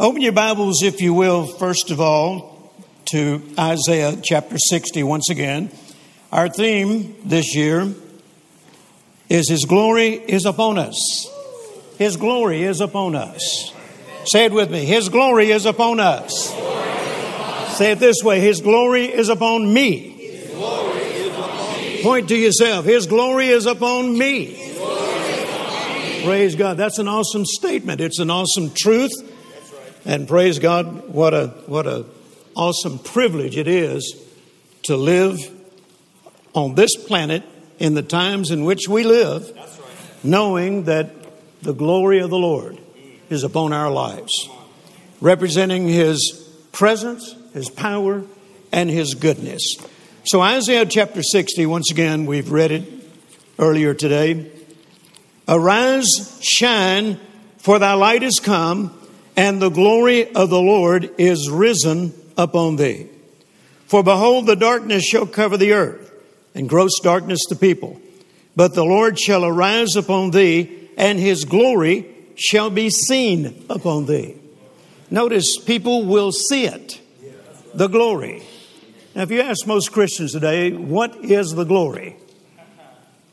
Open your Bibles, if you will, first of all, to Isaiah chapter 60 once again. Our theme this year is His glory is upon us. His glory is upon us. Say it with me His glory is upon us. Say it this way His glory is upon me. Point to yourself His glory is upon me. Praise God. That's an awesome statement. It's an awesome truth. And praise God, what a what a awesome privilege it is to live on this planet in the times in which we live, knowing that the glory of the Lord is upon our lives, representing His presence, His power, and His goodness. So, Isaiah chapter 60, once again, we've read it earlier today. Arise, shine, for thy light is come, and the glory of the Lord is risen upon thee. For behold, the darkness shall cover the earth, and gross darkness the people. But the Lord shall arise upon thee, and his glory shall be seen upon thee. Notice, people will see it, the glory. Now, if you ask most Christians today, what is the glory?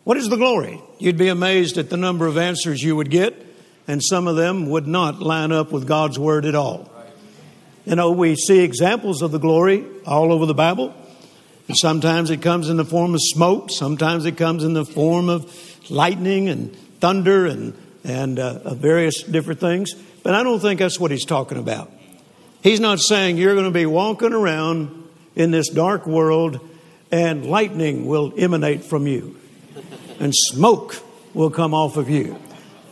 What is the glory? You'd be amazed at the number of answers you would get, and some of them would not line up with God's word at all. You know, we see examples of the glory all over the Bible. And sometimes it comes in the form of smoke, sometimes it comes in the form of lightning and thunder and, and uh, various different things. But I don't think that's what he's talking about. He's not saying you're going to be walking around in this dark world and lightning will emanate from you and smoke will come off of you.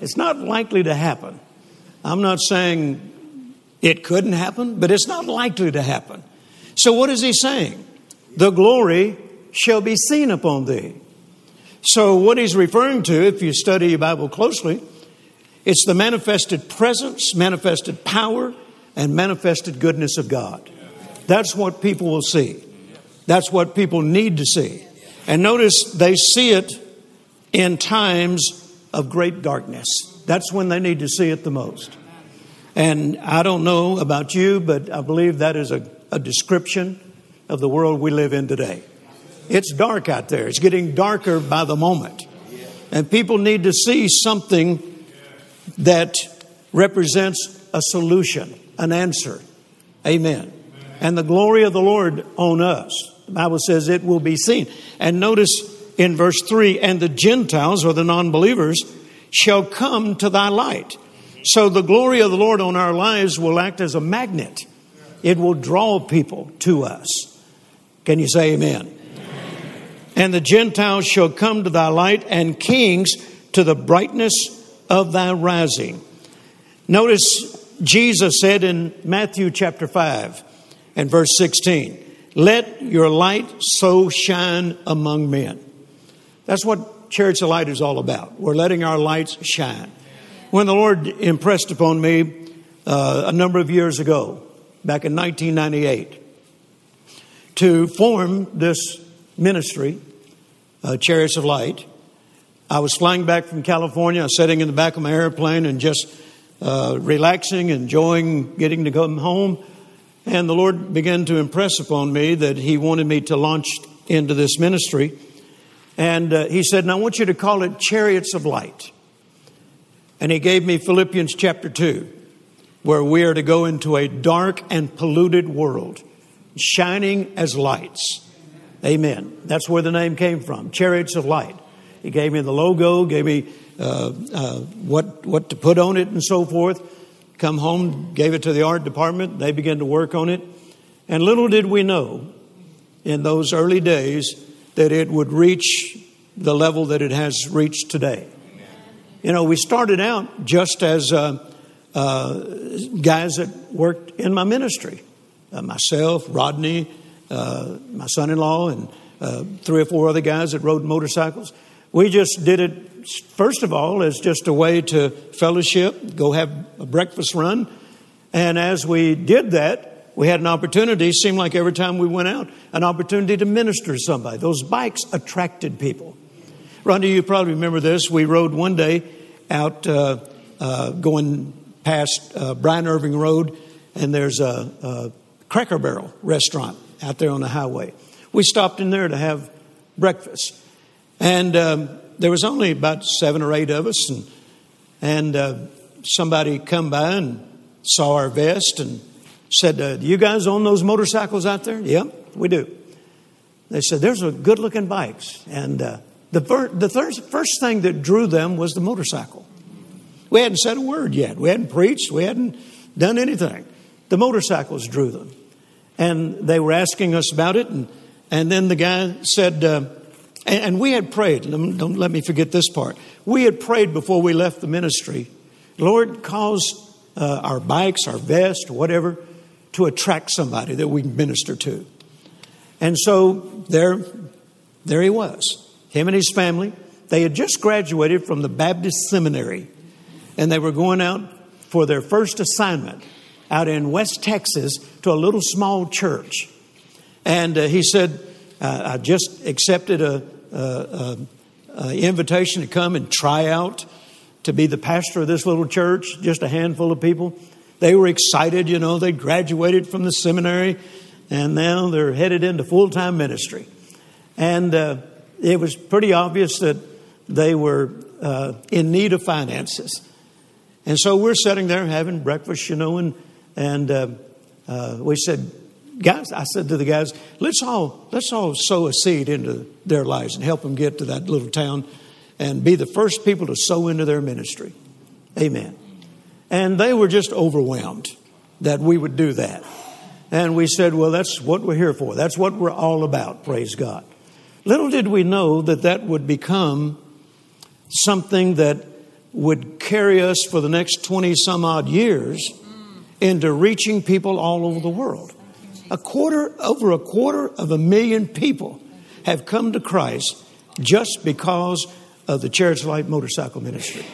It's not likely to happen. I'm not saying it couldn't happen, but it's not likely to happen. So, what is he saying? The glory shall be seen upon thee. So, what he's referring to, if you study your Bible closely, it's the manifested presence, manifested power, and manifested goodness of God. That's what people will see. That's what people need to see. And notice they see it in times of great darkness. That's when they need to see it the most. And I don't know about you, but I believe that is a, a description of the world we live in today. It's dark out there, it's getting darker by the moment. And people need to see something that represents a solution, an answer. Amen and the glory of the Lord on us. The Bible says it will be seen. And notice in verse 3 and the Gentiles or the non believers shall come to thy light. So the glory of the Lord on our lives will act as a magnet, it will draw people to us. Can you say amen? amen? And the Gentiles shall come to thy light, and kings to the brightness of thy rising. Notice Jesus said in Matthew chapter 5, and verse 16. Let your light so shine among men. That's what Chariots of Light is all about. We're letting our lights shine. When the Lord impressed upon me uh, a number of years ago, back in 1998, to form this ministry, uh, Chariots of Light, I was flying back from California, sitting in the back of my airplane and just uh, relaxing, enjoying getting to come home and the Lord began to impress upon me that He wanted me to launch into this ministry. And uh, He said, Now I want you to call it Chariots of Light. And He gave me Philippians chapter 2, where we are to go into a dark and polluted world, shining as lights. Amen. That's where the name came from Chariots of Light. He gave me the logo, gave me uh, uh, what, what to put on it, and so forth. Come home, gave it to the art department. They began to work on it. And little did we know in those early days that it would reach the level that it has reached today. You know, we started out just as uh, uh, guys that worked in my ministry uh, myself, Rodney, uh, my son in law, and uh, three or four other guys that rode motorcycles. We just did it first of all, as just a way to fellowship, go have a breakfast run. And as we did that, we had an opportunity, seemed like every time we went out, an opportunity to minister to somebody. Those bikes attracted people. Ronda, you probably remember this. We rode one day out uh, uh, going past uh, Bryant Irvin Road, and there's a, a Cracker Barrel restaurant out there on the highway. We stopped in there to have breakfast. And um, there was only about seven or eight of us, and, and uh, somebody come by and saw our vest and said, uh, "You guys own those motorcycles out there?" Yep, we do. They said, "There's a good-looking bikes," and uh, the, fir- the first thing that drew them was the motorcycle. We hadn't said a word yet. We hadn't preached. We hadn't done anything. The motorcycles drew them, and they were asking us about it. And and then the guy said, uh, and, and, we had prayed. Don't let me forget this part. We had prayed before we left the ministry. Lord, cause uh, our bikes, our vest, whatever, to attract somebody that we can minister to. And so there, there he was, him and his family. They had just graduated from the Baptist Seminary, and they were going out for their first assignment out in West Texas to a little small church. And uh, he said, uh, I just accepted a, a, invitation to come and try out to be the pastor of this little church, just a handful of people. They were excited, you know, they graduated from the seminary and now they're headed into full time ministry. And uh, it was pretty obvious that they were uh, in need of finances. And so we're sitting there having breakfast, you know, and, and uh, uh we said, guys, I said to the guys, let's all let's all sow a seed into their lives and help them get to that little town and be the first people to sow into their ministry. Amen. And they were just overwhelmed that we would do that. And we said, well, that's what we're here for. That's what we're all about. Praise God. Little did we know that that would become something that would carry us for the next 20 some odd years into reaching people all over the world. A quarter, over a quarter of a million people have come to Christ just because of the Chariots Light Motorcycle Ministry.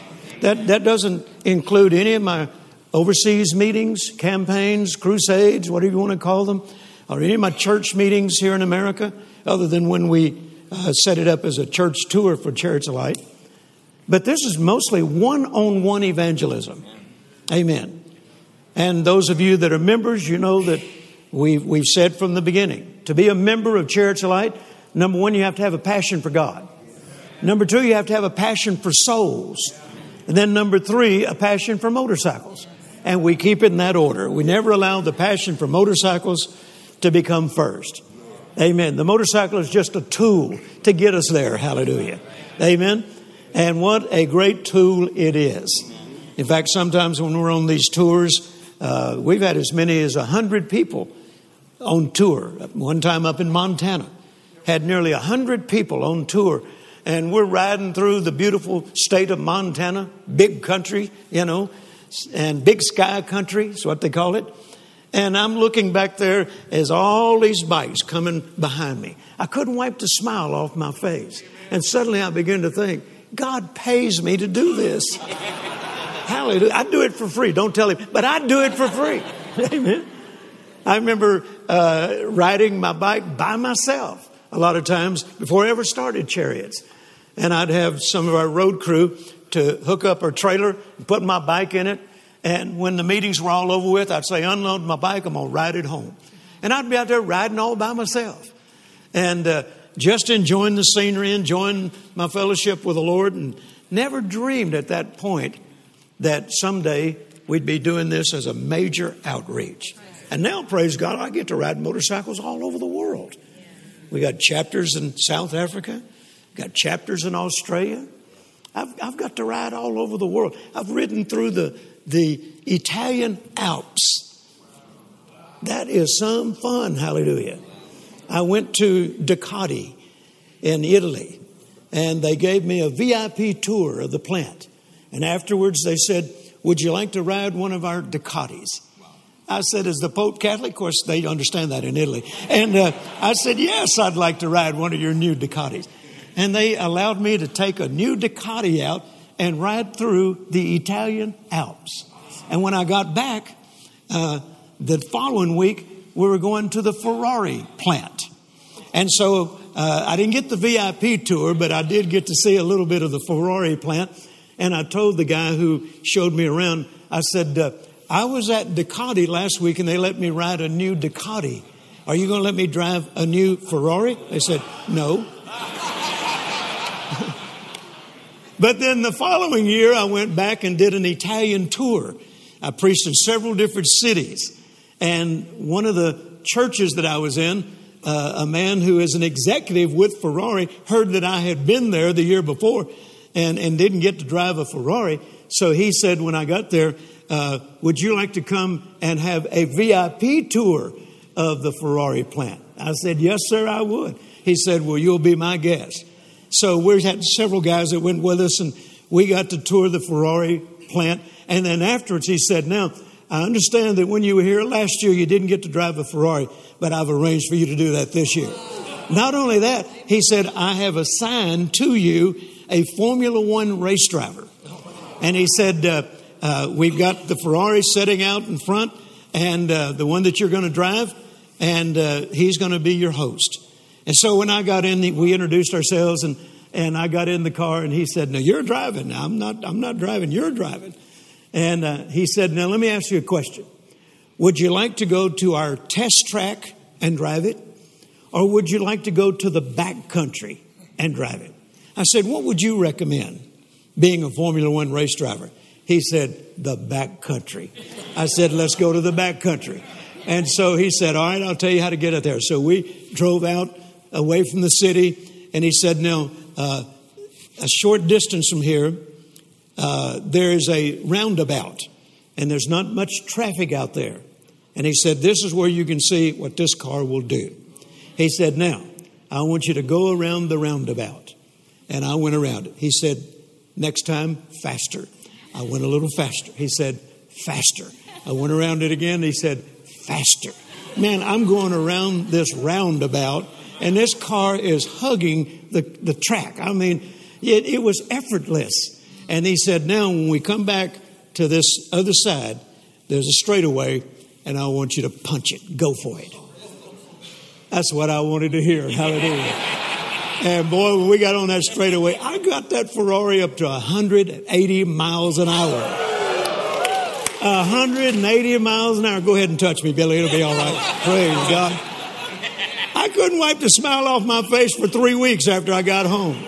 That, that doesn't include any of my overseas meetings, campaigns, crusades, whatever you want to call them, or any of my church meetings here in America, other than when we uh, set it up as a church tour for Chariots of Light. But this is mostly one on one evangelism. Amen. And those of you that are members, you know that We've, we've said from the beginning to be a member of Chariots of Light, number one, you have to have a passion for God. Number two, you have to have a passion for souls. And then number three, a passion for motorcycles. And we keep it in that order. We never allow the passion for motorcycles to become first. Amen. The motorcycle is just a tool to get us there. Hallelujah. Amen. And what a great tool it is. In fact, sometimes when we're on these tours, uh, we've had as many as 100 people on tour. One time up in Montana, had nearly 100 people on tour. And we're riding through the beautiful state of Montana, big country, you know, and big sky country is what they call it. And I'm looking back there as all these bikes coming behind me. I couldn't wipe the smile off my face. And suddenly I began to think, God pays me to do this. Hallelujah. I do it for free. Don't tell him, but I do it for free. Amen. I remember uh, riding my bike by myself a lot of times before I ever started chariots. And I'd have some of our road crew to hook up our trailer and put my bike in it. And when the meetings were all over with, I'd say, unload my bike, I'm going to ride it home. And I'd be out there riding all by myself and uh, just enjoying the scenery, enjoying my fellowship with the Lord, and never dreamed at that point that someday we'd be doing this as a major outreach. And now, praise God, I get to ride motorcycles all over the world. We got chapters in South Africa, got chapters in Australia. I've, I've got to ride all over the world. I've ridden through the, the Italian Alps. That is some fun, hallelujah. I went to Ducati in Italy, and they gave me a VIP tour of the plant. And afterwards, they said, Would you like to ride one of our Ducatis? I said, Is the Pope Catholic? Of course, they understand that in Italy. And uh, I said, Yes, I'd like to ride one of your new Ducatis. And they allowed me to take a new Ducati out and ride through the Italian Alps. And when I got back, uh, the following week, we were going to the Ferrari plant. And so uh, I didn't get the VIP tour, but I did get to see a little bit of the Ferrari plant. And I told the guy who showed me around, I said, uh, I was at Ducati last week and they let me ride a new Ducati. Are you going to let me drive a new Ferrari? They said, No. but then the following year, I went back and did an Italian tour. I preached in several different cities. And one of the churches that I was in, uh, a man who is an executive with Ferrari heard that I had been there the year before and, and didn't get to drive a Ferrari. So he said, when I got there, uh, would you like to come and have a VIP tour of the Ferrari plant? I said, yes, sir, I would. He said, well, you'll be my guest. So we had several guys that went with us and we got to tour the Ferrari plant. And then afterwards, he said, now, I understand that when you were here last year, you didn't get to drive a Ferrari, but I've arranged for you to do that this year. Not only that, he said, I have assigned to you a Formula One race driver. And he said, uh, uh, We've got the Ferrari sitting out in front, and uh, the one that you're going to drive, and uh, he's going to be your host. And so when I got in, we introduced ourselves, and, and I got in the car, and he said, "No, you're driving. I'm not. I'm not driving. You're driving." And uh, he said, Now let me ask you a question. Would you like to go to our test track and drive it? Or would you like to go to the back country and drive it? I said, What would you recommend being a Formula One race driver? He said, The back country. I said, Let's go to the back country. And so he said, All right, I'll tell you how to get it there. So we drove out away from the city, and he said, Now, uh, a short distance from here, uh, there's a roundabout and there's not much traffic out there. And he said, This is where you can see what this car will do. He said, Now, I want you to go around the roundabout. And I went around it. He said, Next time, faster. I went a little faster. He said, Faster. I went around it again. He said, Faster. Man, I'm going around this roundabout, and this car is hugging the, the track. I mean, it, it was effortless. And he said, Now, when we come back to this other side, there's a straightaway, and I want you to punch it. Go for it. That's what I wanted to hear. Hallelujah. And boy, when we got on that straightaway, I got that Ferrari up to 180 miles an hour. 180 miles an hour. Go ahead and touch me, Billy. It'll be all right. Praise God. I couldn't wipe the smile off my face for three weeks after I got home.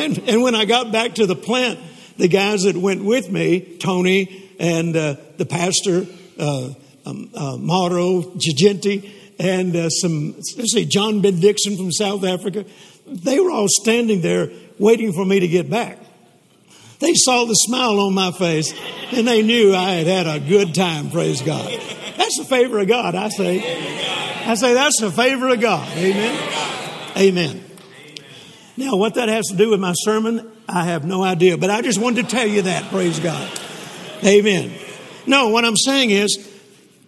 And, and when I got back to the plant, the guys that went with me, Tony and uh, the pastor, uh, um, uh, Mauro Gigenti, and uh, some, let's see, John Ben Dixon from South Africa, they were all standing there waiting for me to get back. They saw the smile on my face and they knew I had had a good time, praise God. That's the favor of God, I say. I say that's the favor of God. Amen. Amen. Now, what that has to do with my sermon, I have no idea, but I just wanted to tell you that. Praise God. Amen. No, what I'm saying is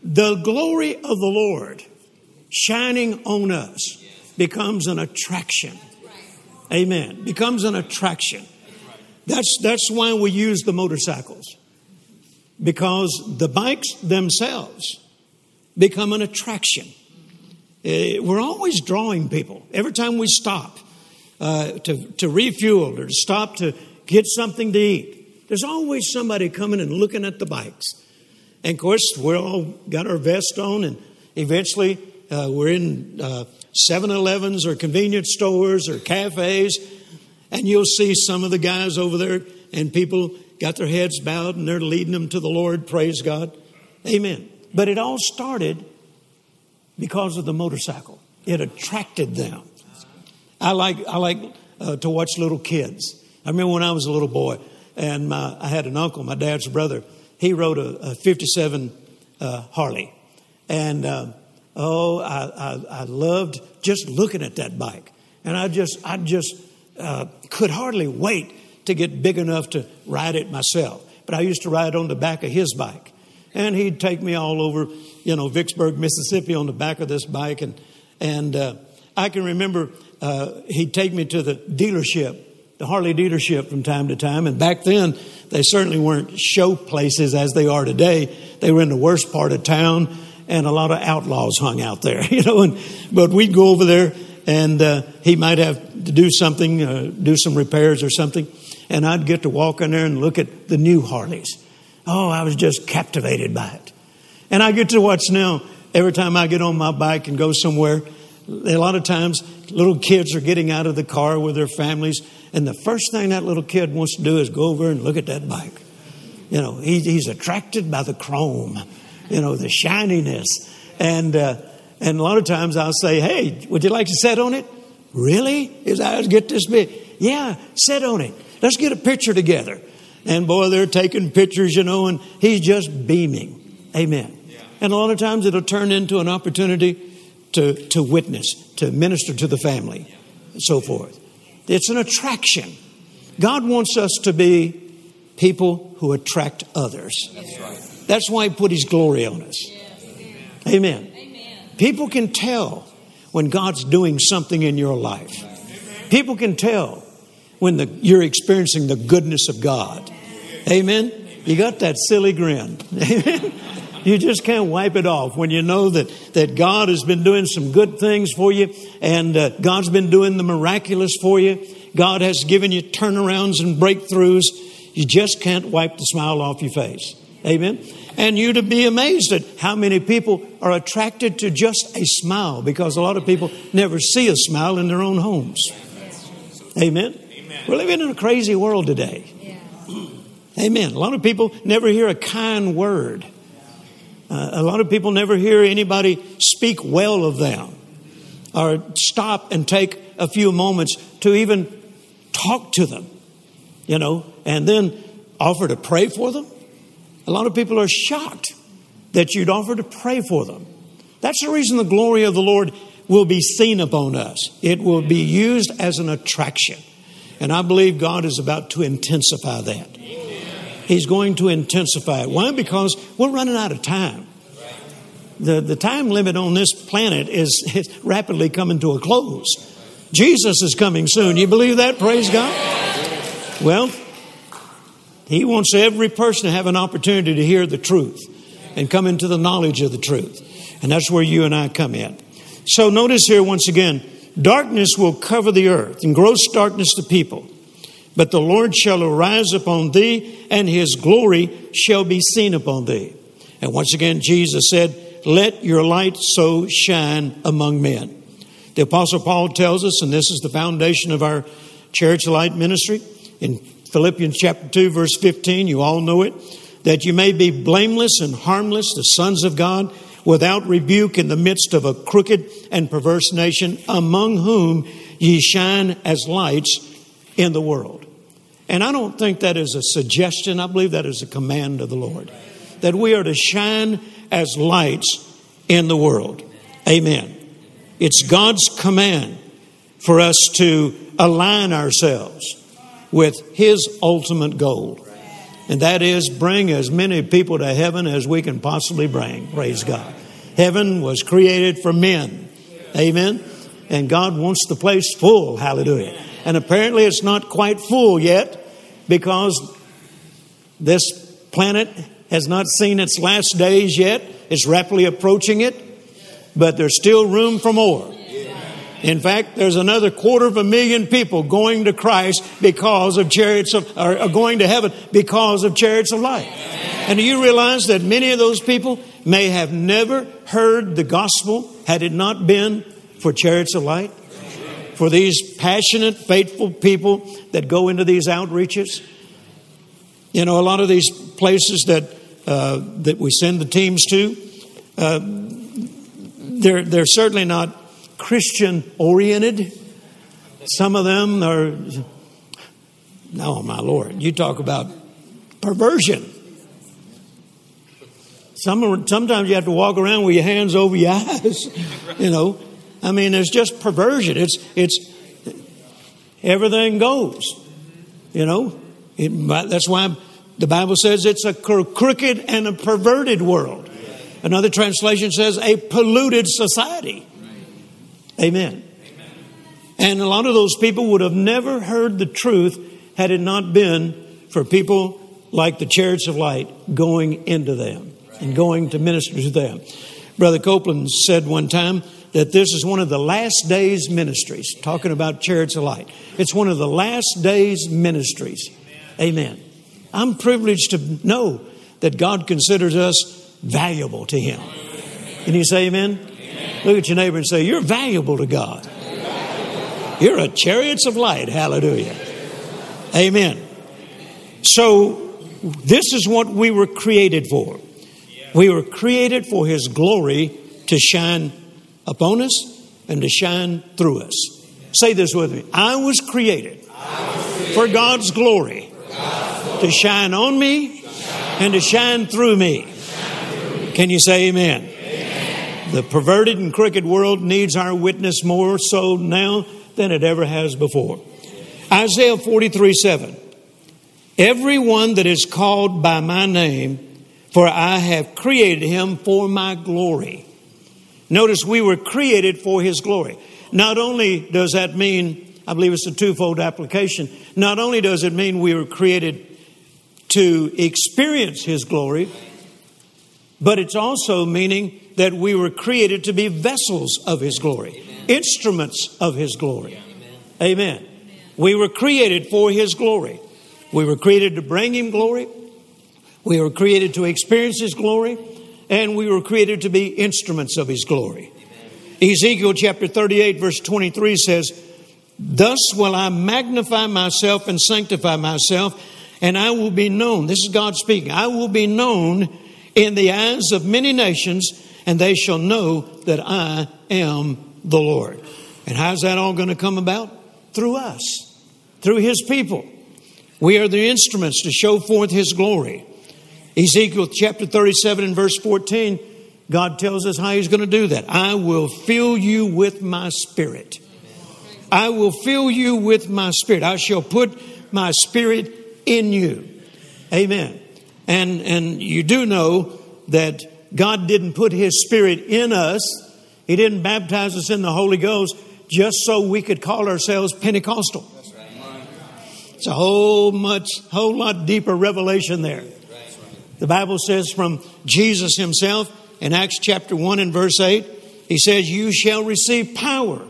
the glory of the Lord shining on us becomes an attraction. Amen. Becomes an attraction. That's, that's why we use the motorcycles. Because the bikes themselves become an attraction. Uh, we're always drawing people. Every time we stop, uh, to, to refuel or to stop to get something to eat. There's always somebody coming and looking at the bikes. And of course, we're all got our vest on, and eventually uh, we're in uh, 7 Elevens or convenience stores or cafes, and you'll see some of the guys over there, and people got their heads bowed and they're leading them to the Lord. Praise God. Amen. But it all started because of the motorcycle, it attracted them. I like, I like uh, to watch little kids. I remember when I was a little boy, and my, I had an uncle, my dad's brother. He rode a, a 57 uh, Harley. And uh, oh, I, I, I, loved just looking at that bike. And I just, I just uh, could hardly wait to get big enough to ride it myself. But I used to ride on the back of his bike. And he'd take me all over, you know, Vicksburg, Mississippi on the back of this bike. And, and uh, I can remember uh, he'd take me to the dealership, the Harley dealership from time to time. And back then, they certainly weren't show places as they are today. They were in the worst part of town, and a lot of outlaws hung out there, you know. And, but we'd go over there, and uh, he might have to do something, uh, do some repairs or something. And I'd get to walk in there and look at the new Harleys. oh, I was just captivated by it. And I get to watch now every time I get on my bike and go somewhere. A lot of times, little kids are getting out of the car with their families, and the first thing that little kid wants to do is go over and look at that bike. You know, he, he's attracted by the chrome, you know, the shininess. And, uh, and a lot of times I'll say, hey, would you like to sit on it? Really? His eyes get this big. Yeah, sit on it. Let's get a picture together. And boy, they're taking pictures, you know, and he's just beaming. Amen. Yeah. And a lot of times it'll turn into an opportunity to, to witness, to minister to the family, and so forth. It's an attraction. God wants us to be people who attract others. That's, right. That's why He put His glory on us. Amen. Amen. People can tell when God's doing something in your life. People can tell when the, you're experiencing the goodness of God. Amen. You got that silly grin. Amen. You just can't wipe it off when you know that, that God has been doing some good things for you and uh, God's been doing the miraculous for you. God has given you turnarounds and breakthroughs. You just can't wipe the smile off your face. Amen. And you to be amazed at how many people are attracted to just a smile because a lot of people never see a smile in their own homes. Amen. Amen. We're living in a crazy world today. Amen. A lot of people never hear a kind word. Uh, a lot of people never hear anybody speak well of them or stop and take a few moments to even talk to them, you know, and then offer to pray for them. A lot of people are shocked that you'd offer to pray for them. That's the reason the glory of the Lord will be seen upon us. It will be used as an attraction. And I believe God is about to intensify that. He's going to intensify it. Why? Because we're running out of time. The, the time limit on this planet is, is rapidly coming to a close. Jesus is coming soon. You believe that? Praise God. Well, He wants every person to have an opportunity to hear the truth and come into the knowledge of the truth. And that's where you and I come in. So notice here once again darkness will cover the earth and gross darkness the people. But the Lord shall arise upon thee, and his glory shall be seen upon thee. And once again, Jesus said, Let your light so shine among men. The Apostle Paul tells us, and this is the foundation of our church Light ministry, in Philippians chapter 2, verse 15, you all know it, that you may be blameless and harmless, the sons of God without rebuke in the midst of a crooked and perverse nation, among whom ye shine as lights in the world. And I don't think that is a suggestion, I believe that is a command of the Lord. That we are to shine as lights in the world. Amen. It's God's command for us to align ourselves with His ultimate goal. And that is bring as many people to heaven as we can possibly bring. Praise God. Heaven was created for men. Amen. And God wants the place full. Hallelujah. And apparently it's not quite full yet because this planet has not seen its last days yet. It's rapidly approaching it, but there's still room for more. In fact, there's another quarter of a million people going to Christ because of chariots of, or going to heaven because of chariots of light. And do you realize that many of those people may have never heard the gospel had it not been for chariots of light? For these passionate, faithful people that go into these outreaches. You know, a lot of these places that uh, that we send the teams to, uh, they're they're certainly not Christian oriented. Some of them are. No, my Lord, you talk about perversion. Some, sometimes you have to walk around with your hands over your eyes. You know, I mean, there's just perversion. It's it's everything goes. You know, it, that's why the Bible says it's a crooked and a perverted world. Another translation says a polluted society. Amen. And a lot of those people would have never heard the truth had it not been for people like the chariots of light going into them and going to minister to them. Brother Copeland said one time that this is one of the last days ministries, talking about chariots of light. It's one of the last days ministries. Amen. I'm privileged to know that God considers us valuable to Him. Can you say amen? Look at your neighbor and say, You're valuable to God. You're a chariots of light. Hallelujah. Amen. So, this is what we were created for. We were created for His glory to shine upon us and to shine through us. Say this with me I was created, for God's glory, to shine on me and to shine through me. Can you say amen? The perverted and crooked world needs our witness more so now than it ever has before. Isaiah 43 7. Everyone that is called by my name, for I have created him for my glory. Notice we were created for his glory. Not only does that mean, I believe it's a twofold application, not only does it mean we were created to experience his glory, but it's also meaning that we were created to be vessels of his glory, Amen. instruments of his glory. Amen. Amen. We were created for his glory. We were created to bring him glory. We were created to experience his glory and we were created to be instruments of His glory. Amen. Ezekiel chapter 38, verse 23 says, Thus will I magnify myself and sanctify myself, and I will be known. This is God speaking. I will be known in the eyes of many nations, and they shall know that I am the Lord. And how's that all going to come about? Through us, through His people. We are the instruments to show forth His glory. Ezekiel chapter 37 and verse 14, God tells us how He's going to do that. I will fill you with my spirit. I will fill you with my spirit. I shall put my spirit in you. Amen. And, and you do know that God didn't put His spirit in us, He didn't baptize us in the Holy Ghost just so we could call ourselves Pentecostal. It's a whole much, whole lot deeper revelation there. The Bible says from Jesus himself in Acts chapter 1 and verse 8, he says, You shall receive power,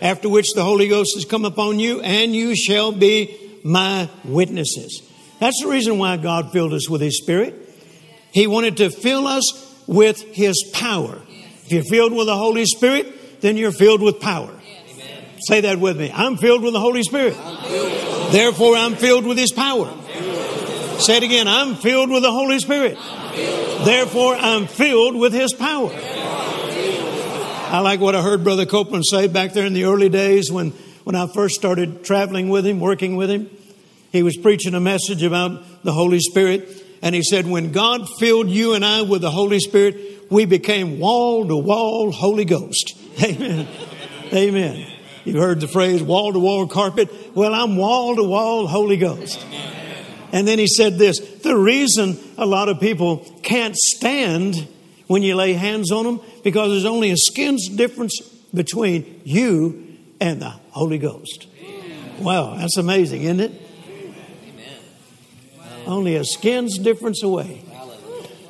after which the Holy Ghost has come upon you, and you shall be my witnesses. That's the reason why God filled us with His Spirit. He wanted to fill us with His power. If you're filled with the Holy Spirit, then you're filled with power. Say that with me. I'm filled with the Holy Spirit. Therefore, I'm filled with His power. Say it again. I'm filled with the Holy Spirit. Therefore, I'm filled with His power. I like what I heard Brother Copeland say back there in the early days when, when I first started traveling with him, working with him. He was preaching a message about the Holy Spirit. And he said, When God filled you and I with the Holy Spirit, we became wall to wall Holy Ghost. Amen. Amen. You've heard the phrase wall to wall carpet. Well, I'm wall to wall Holy Ghost. And then he said this the reason a lot of people can't stand when you lay hands on them because there's only a skin's difference between you and the Holy Ghost. Wow, that's amazing, isn't it? Only a skin's difference away.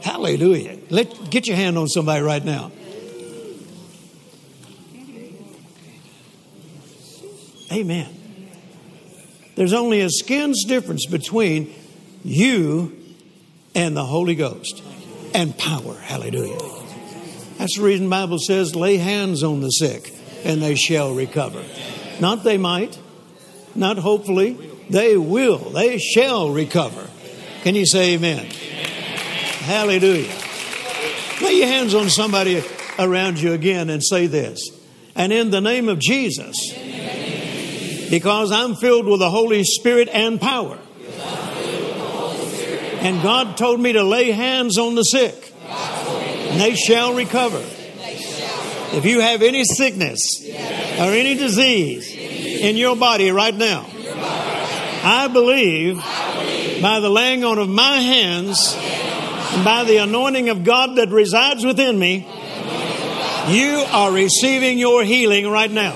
Hallelujah. Let get your hand on somebody right now. Amen. There's only a skin's difference between you and the Holy Ghost and power. Hallelujah. That's the reason the Bible says, lay hands on the sick and they shall recover. Not they might, not hopefully, they will, they shall recover. Can you say amen? Hallelujah. Lay your hands on somebody around you again and say this. And in the name of Jesus, because I'm filled with the Holy Spirit and power. And God told me to lay hands on the sick, and they shall recover. If you have any sickness or any disease in your body right now, I believe by the laying on of my hands and by the anointing of God that resides within me, you are receiving your healing right now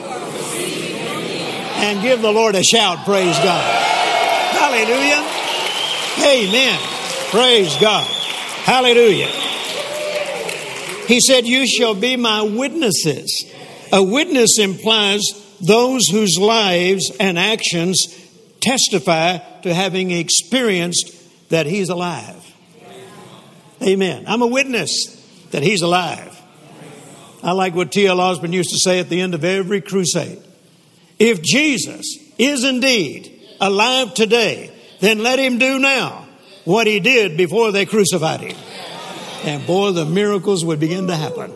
and give the Lord a shout. Praise God. Hallelujah. Amen. Praise God. Hallelujah. He said, You shall be my witnesses. A witness implies those whose lives and actions testify to having experienced that he's alive. Amen. I'm a witness that he's alive. I like what T.L. Osborn used to say at the end of every crusade. If Jesus is indeed alive today, then let him do now what he did before they crucified him. And boy, the miracles would begin to happen.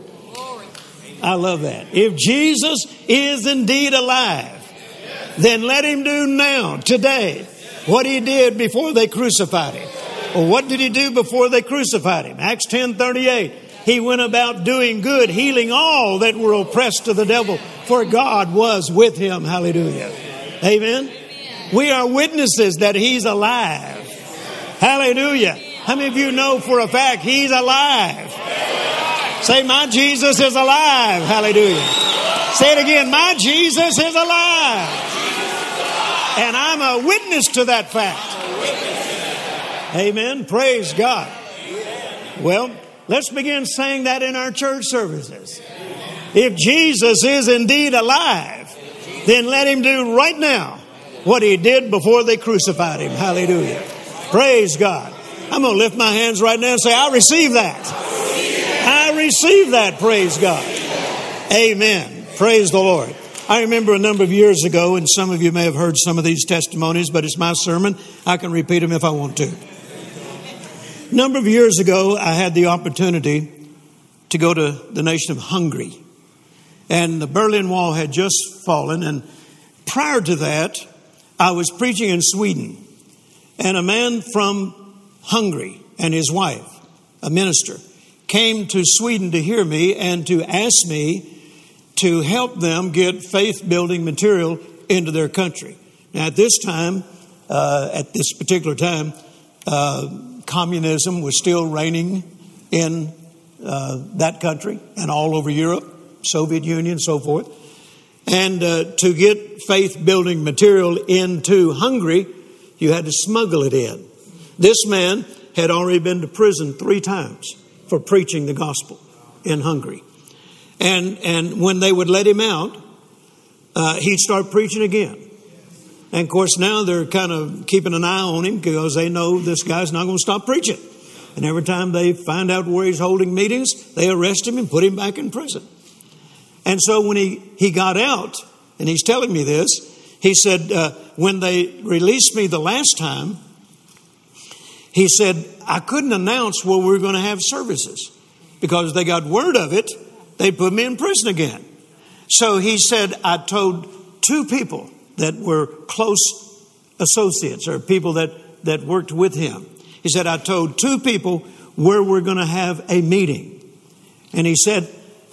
I love that. If Jesus is indeed alive, then let him do now, today, what he did before they crucified him. Well, what did he do before they crucified him? Acts 10 38. He went about doing good, healing all that were oppressed of the devil, for God was with him. Hallelujah. Amen. We are witnesses that he's alive. Hallelujah. How many of you know for a fact he's alive? Say, My Jesus is alive. Hallelujah. Say it again. My Jesus is alive. And I'm a witness to that fact. Amen. Praise God. Well, let's begin saying that in our church services. If Jesus is indeed alive, then let him do right now what he did before they crucified him. Hallelujah. Praise God. I'm going to lift my hands right now and say, I receive that. I receive that. Praise God. Amen. Praise the Lord. I remember a number of years ago, and some of you may have heard some of these testimonies, but it's my sermon. I can repeat them if I want to. A number of years ago, I had the opportunity to go to the nation of Hungary. And the Berlin Wall had just fallen. And prior to that, I was preaching in Sweden. And a man from Hungary and his wife, a minister, came to Sweden to hear me and to ask me to help them get faith building material into their country. Now, at this time, uh, at this particular time, uh, communism was still reigning in uh, that country and all over Europe, Soviet Union, so forth. And uh, to get faith building material into Hungary, you had to smuggle it in. This man had already been to prison three times for preaching the gospel in Hungary. And, and when they would let him out, uh, he'd start preaching again. And of course, now they're kind of keeping an eye on him because they know this guy's not going to stop preaching. And every time they find out where he's holding meetings, they arrest him and put him back in prison. And so when he, he got out, and he's telling me this, he said, uh, when they released me the last time, he said, I couldn't announce where we were going to have services because they got word of it, they'd put me in prison again. So he said, I told two people that were close associates or people that, that worked with him. He said, I told two people where we're going to have a meeting. And he said,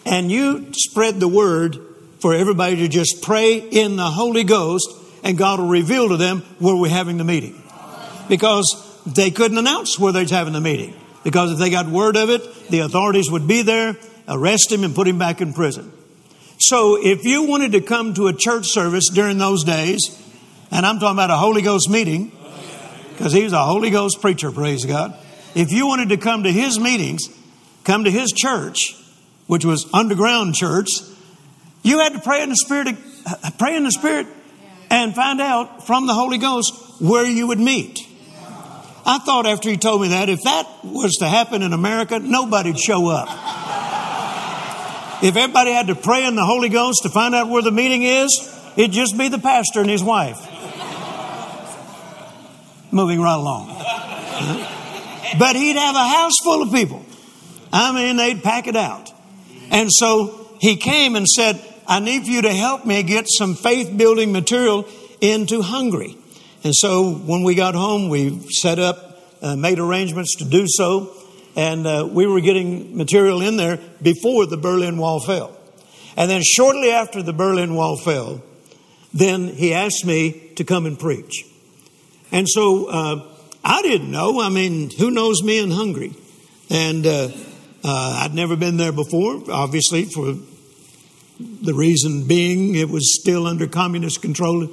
and you spread the word for everybody to just pray in the Holy Ghost and God will reveal to them where we're having the meeting. Because they couldn't announce where they're having the meeting. Because if they got word of it, the authorities would be there, arrest him, and put him back in prison. So if you wanted to come to a church service during those days, and I'm talking about a Holy Ghost meeting, because he was a Holy Ghost preacher, praise God. If you wanted to come to his meetings, come to his church, which was underground church, you had to pray in the spirit, pray in the spirit, and find out from the Holy Ghost where you would meet. I thought after he told me that, if that was to happen in America, nobody'd show up. If everybody had to pray in the Holy Ghost to find out where the meeting is, it'd just be the pastor and his wife. Moving right along. But he'd have a house full of people. I mean, they'd pack it out. And so he came and said, I need for you to help me get some faith building material into Hungary. And so when we got home, we set up, uh, made arrangements to do so, and uh, we were getting material in there before the Berlin Wall fell. And then shortly after the Berlin Wall fell, then he asked me to come and preach. And so uh, I didn't know. I mean, who knows me in Hungary? And uh, uh, I'd never been there before, obviously, for the reason being it was still under communist control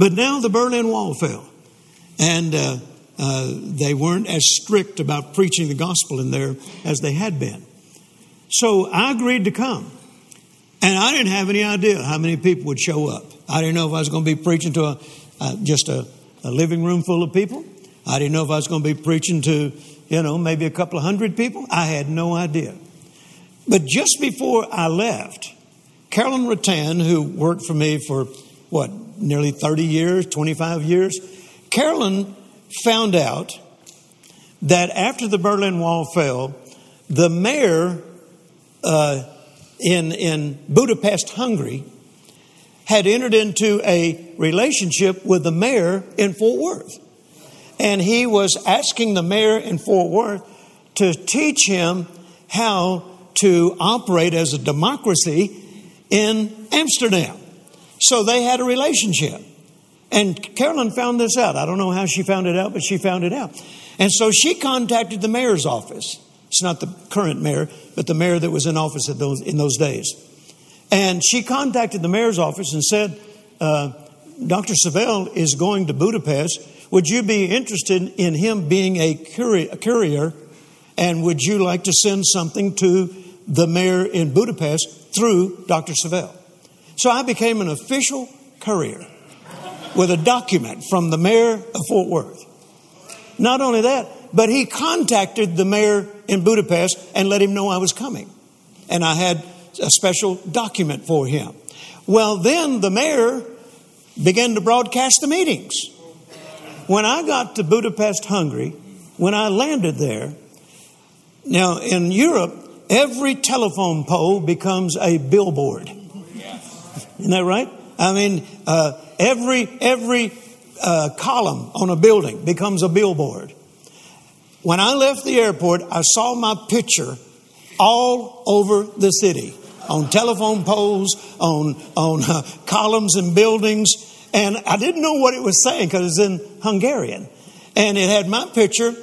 but now the Berlin Wall fell, and uh, they weren't as strict about preaching the gospel in there as they had been. So I agreed to come. And I didn't have any idea how many people would show up. I didn't know if I was going to be preaching to a, uh, just a, a living room full of people. I didn't know if I was going to be preaching to, you know, maybe a couple of hundred people. I had no idea. But just before I left, Carolyn Rattan, who worked for me for what, nearly 30 years, 25 years, Carolyn found out that after the Berlin Wall fell, the mayor uh, in, in Budapest, Hungary, had entered into a relationship with the mayor in Fort Worth. And he was asking the mayor in Fort Worth to teach him how to operate as a democracy in Amsterdam. So they had a relationship. And Carolyn found this out. I don't know how she found it out, but she found it out. And so she contacted the mayor's office. It's not the current mayor, but the mayor that was in office those, in those days. And she contacted the mayor's office and said, uh, Dr. Savelle is going to Budapest. Would you be interested in him being a courier, a courier? And would you like to send something to the mayor in Budapest through Dr. Savelle? So I became an official courier with a document from the mayor of Fort Worth. Not only that, but he contacted the mayor in Budapest and let him know I was coming. And I had a special document for him. Well, then the mayor began to broadcast the meetings. When I got to Budapest, Hungary, when I landed there, now in Europe, every telephone pole becomes a billboard. Isn't that right? I mean, uh, every every uh, column on a building becomes a billboard. When I left the airport, I saw my picture all over the city on telephone poles, on, on uh, columns and buildings. And I didn't know what it was saying because it's in Hungarian. And it had my picture,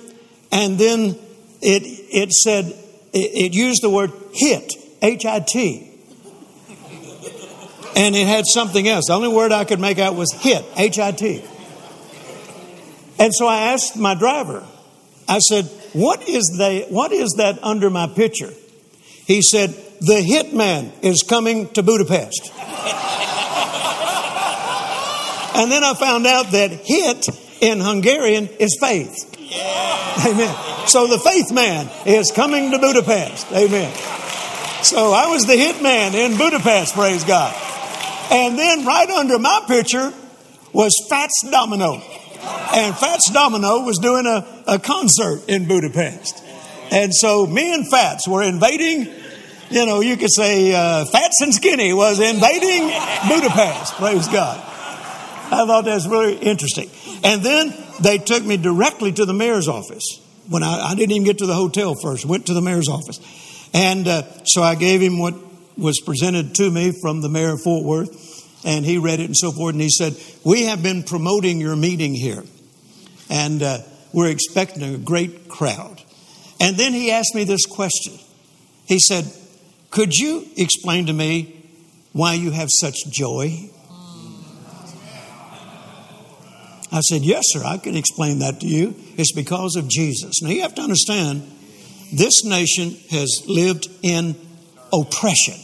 and then it, it said, it, it used the word hit, H I T. And it had something else. The only word I could make out was hit, H I T. And so I asked my driver, I said, what is, the, what is that under my picture? He said, the hitman is coming to Budapest. and then I found out that hit in Hungarian is faith. Yeah. Amen. So the faith man is coming to Budapest. Amen. So I was the hit man in Budapest, praise God. And then right under my picture was Fats Domino. And Fats Domino was doing a, a concert in Budapest. And so me and Fats were invading, you know, you could say uh, Fats and Skinny was invading Budapest. Praise God. I thought that was really interesting. And then they took me directly to the mayor's office. When I, I didn't even get to the hotel first, went to the mayor's office. And uh, so I gave him what was presented to me from the mayor of Fort Worth, and he read it and so forth. And he said, We have been promoting your meeting here, and uh, we're expecting a great crowd. And then he asked me this question. He said, Could you explain to me why you have such joy? I said, Yes, sir, I can explain that to you. It's because of Jesus. Now, you have to understand, this nation has lived in oppression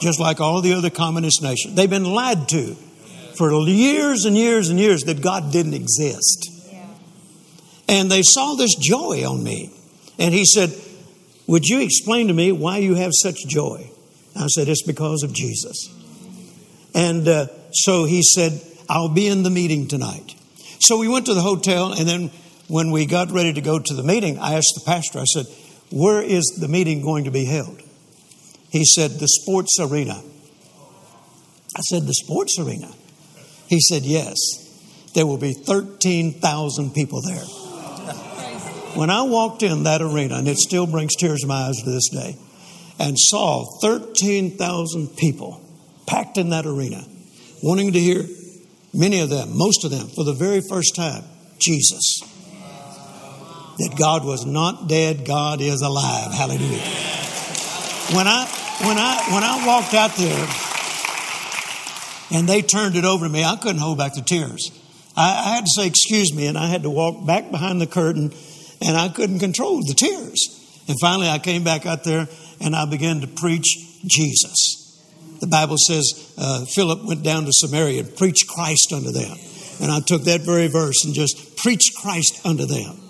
just like all the other communist nations. They've been lied to for years and years and years that God didn't exist. And they saw this joy on me. And he said, Would you explain to me why you have such joy? I said, It's because of Jesus. And uh, so he said, I'll be in the meeting tonight. So we went to the hotel, and then when we got ready to go to the meeting, I asked the pastor, I said, Where is the meeting going to be held? He said, The sports arena. I said, The sports arena? He said, Yes. There will be 13,000 people there. When I walked in that arena, and it still brings tears to my eyes to this day, and saw 13,000 people packed in that arena, wanting to hear many of them, most of them, for the very first time, Jesus. That God was not dead, God is alive. Hallelujah. When I when I when I walked out there and they turned it over to me, I couldn't hold back the tears. I, I had to say, excuse me, and I had to walk back behind the curtain and I couldn't control the tears. And finally I came back out there and I began to preach Jesus. The Bible says uh, Philip went down to Samaria and preached Christ unto them. And I took that very verse and just preached Christ unto them.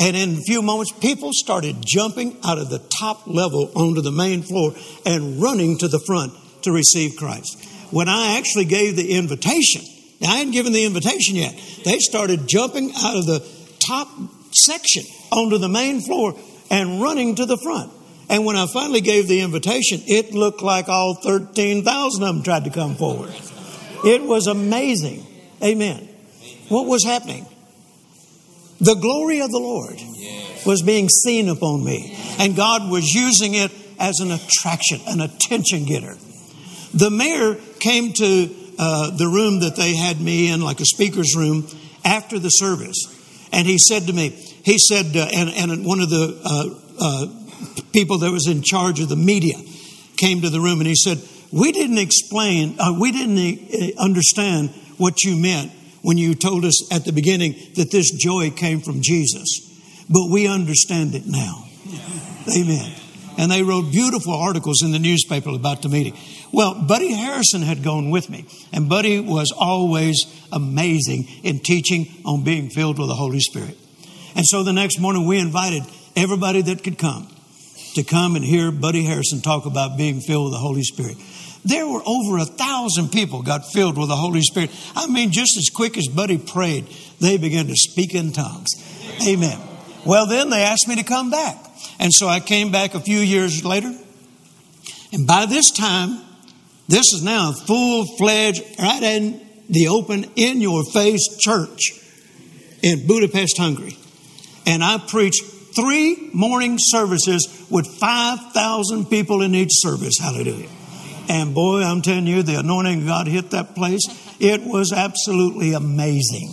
And in a few moments, people started jumping out of the top level onto the main floor and running to the front to receive Christ. When I actually gave the invitation, now I hadn't given the invitation yet, they started jumping out of the top section onto the main floor and running to the front. And when I finally gave the invitation, it looked like all 13,000 of them tried to come forward. It was amazing. Amen. What was happening? The glory of the Lord was being seen upon me, and God was using it as an attraction, an attention getter. The mayor came to uh, the room that they had me in, like a speaker's room, after the service, and he said to me, he said, uh, and, and one of the uh, uh people that was in charge of the media came to the room, and he said, "We didn't explain, uh, we didn't uh, understand what you meant when you told us at the beginning that this joy came from Jesus. But we understand it now. Amen. And they wrote beautiful articles in the newspaper about the meeting. Well, Buddy Harrison had gone with me, and Buddy was always amazing in teaching on being filled with the Holy Spirit. And so the next morning, we invited everybody that could come to come and hear Buddy Harrison talk about being filled with the Holy Spirit. There were over a thousand people got filled with the Holy Spirit. I mean, just as quick as Buddy prayed, they began to speak in tongues. Amen. Well, then they asked me to come back. And so I came back a few years later. And by this time, this is now a full fledged, right in the open, in your face church in Budapest, Hungary. And I preached three morning services with 5,000 people in each service. Hallelujah. And boy, I'm telling you, the anointing of God hit that place. It was absolutely amazing.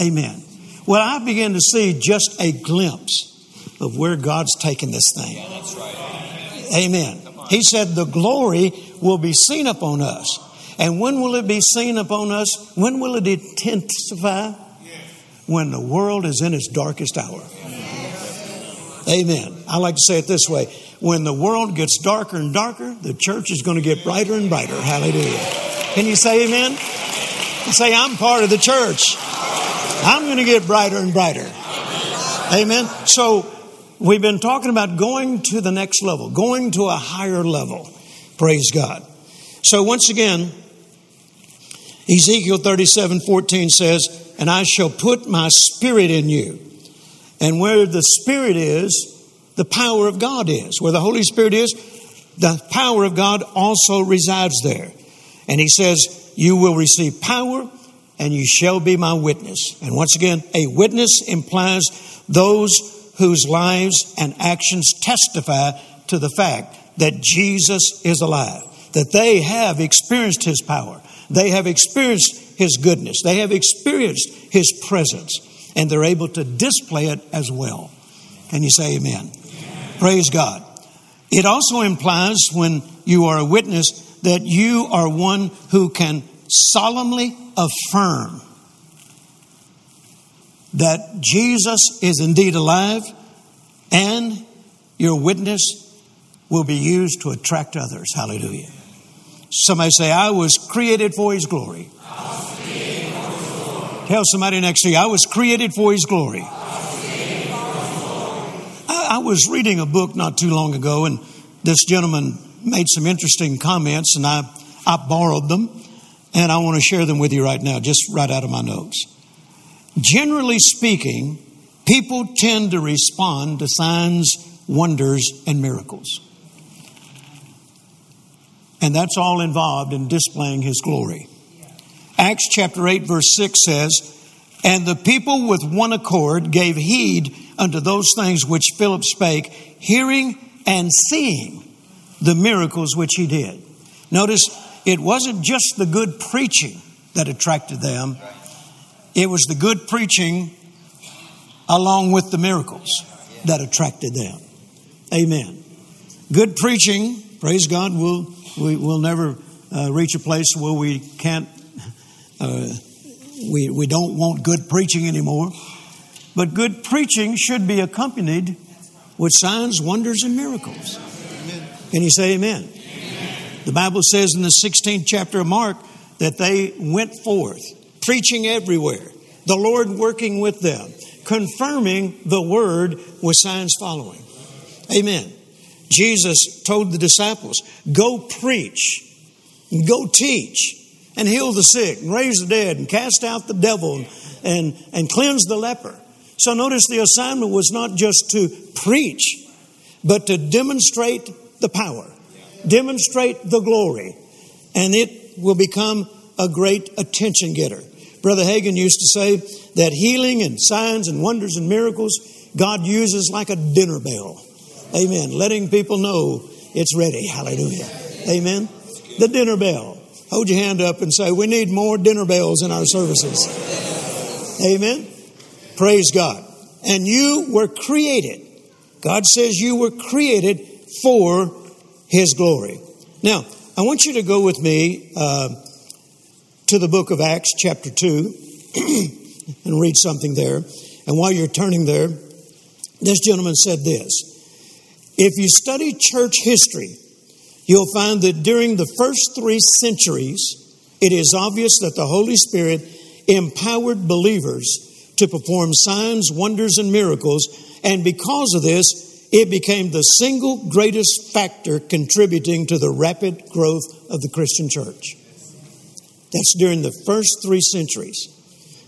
Amen. Well, I began to see just a glimpse of where God's taking this thing. Yeah, that's right. Amen. He said, The glory will be seen upon us. And when will it be seen upon us? When will it intensify? When the world is in its darkest hour. Amen. I like to say it this way when the world gets darker and darker, the church is going to get brighter and brighter. Hallelujah. Can you say amen? Say, I'm part of the church. I'm going to get brighter and brighter. Amen. So we've been talking about going to the next level, going to a higher level. Praise God. So once again, Ezekiel 37 14 says, And I shall put my spirit in you. And where the spirit is, the power of God is. Where the Holy Spirit is, the power of God also resides there. And he says, You will receive power and you shall be my witness. And once again, a witness implies those whose lives and actions testify to the fact that Jesus is alive, that they have experienced his power, they have experienced his goodness, they have experienced his presence, and they're able to display it as well. Can you say amen? Praise God. It also implies when you are a witness that you are one who can solemnly affirm that Jesus is indeed alive and your witness will be used to attract others. Hallelujah. Somebody say, I was created for his glory. Tell somebody next to you, I was created for his glory. I was reading a book not too long ago, and this gentleman made some interesting comments, and I, I borrowed them, and I want to share them with you right now, just right out of my notes. Generally speaking, people tend to respond to signs, wonders, and miracles. And that's all involved in displaying His glory. Acts chapter 8, verse 6 says, And the people with one accord gave heed unto those things which Philip spake, hearing and seeing the miracles which he did. Notice it wasn't just the good preaching that attracted them, it was the good preaching along with the miracles that attracted them. Amen. Good preaching, praise God, we'll, we, will never uh, reach a place where we can't, uh, we, we don't want good preaching anymore. But good preaching should be accompanied with signs, wonders, and miracles. Amen. Can you say amen? amen? The Bible says in the 16th chapter of Mark that they went forth, preaching everywhere, the Lord working with them, confirming the word with signs following. Amen. Jesus told the disciples, Go preach, go teach, and heal the sick, and raise the dead, and cast out the devil, and, and, cleanse the leper. So notice the assignment was not just to preach, but to demonstrate the power, demonstrate the glory, and it will become a great attention getter. Brother Hagin used to say that healing and signs and wonders and miracles God uses like a dinner bell. Amen. Letting people know it's ready. Hallelujah. Amen. The dinner bell. Hold your hand up and say, We need more dinner bells in our services. Amen. Praise God. And you were created. God says you were created for His glory. Now, I want you to go with me uh, to the book of Acts, chapter 2, and read something there. And while you're turning there, this gentleman said this If you study church history, you'll find that during the first three centuries, it is obvious that the Holy Spirit empowered believers to perform signs, wonders, and miracles, and because of this, it became the single greatest factor contributing to the rapid growth of the Christian church. That's during the first three centuries.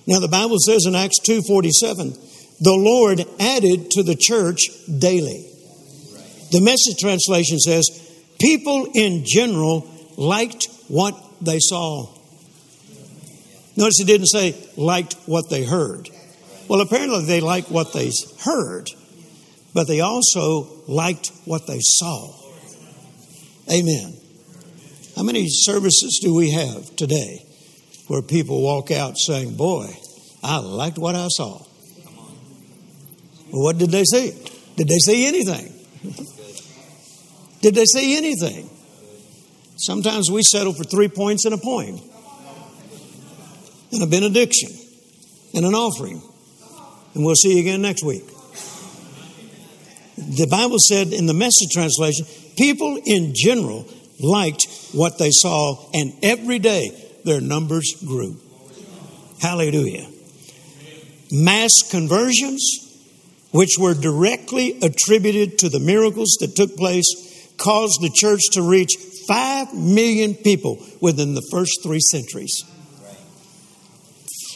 Now the Bible says in Acts 2:47, the Lord added to the church daily. The message translation says, people in general liked what they saw. Notice it didn't say liked what they heard. Well, apparently they liked what they heard, but they also liked what they saw. Amen. How many services do we have today where people walk out saying, Boy, I liked what I saw? Well, what did they see? Did they see anything? did they see anything? Sometimes we settle for three points and a poem, and a benediction, and an offering. And we'll see you again next week. The Bible said in the message translation, people in general liked what they saw, and every day their numbers grew. Hallelujah. Mass conversions, which were directly attributed to the miracles that took place, caused the church to reach 5 million people within the first three centuries.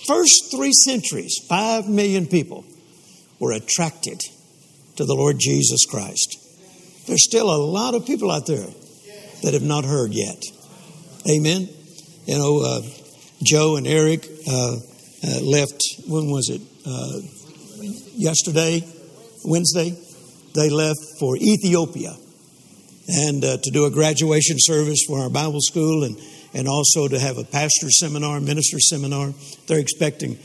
First three centuries, 5 million people were attracted to the Lord Jesus Christ. There's still a lot of people out there that have not heard yet. Amen. You know, uh, Joe and Eric uh, uh, left, when was it? Uh, yesterday, Wednesday. They left for Ethiopia and uh, to do a graduation service for our Bible school and, and also to have a pastor seminar, minister seminar. They're expecting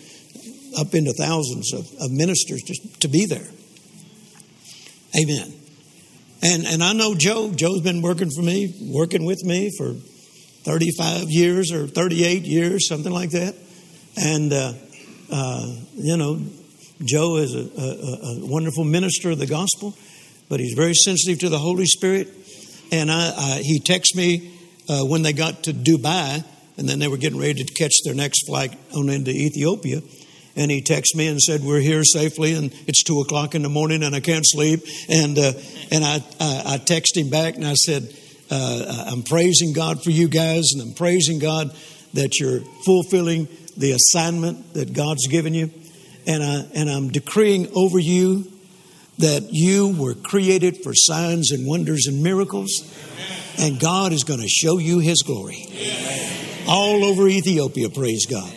up into thousands of, of ministers to, to be there. Amen. And, and I know Joe. Joe's been working for me, working with me for 35 years or 38 years, something like that. And, uh, uh, you know, Joe is a, a, a, wonderful minister of the gospel, but he's very sensitive to the Holy Spirit. And I, I, he texted me uh, when they got to Dubai, and then they were getting ready to catch their next flight on into Ethiopia. And he texted me and said, "We're here safely, and it's two o'clock in the morning, and I can't sleep." And uh, and I, I I texted him back, and I said, uh, "I'm praising God for you guys, and I'm praising God that you're fulfilling the assignment that God's given you, and I and I'm decreeing over you that you were created for signs and wonders and miracles, and God is going to show you His glory all over Ethiopia. Praise God."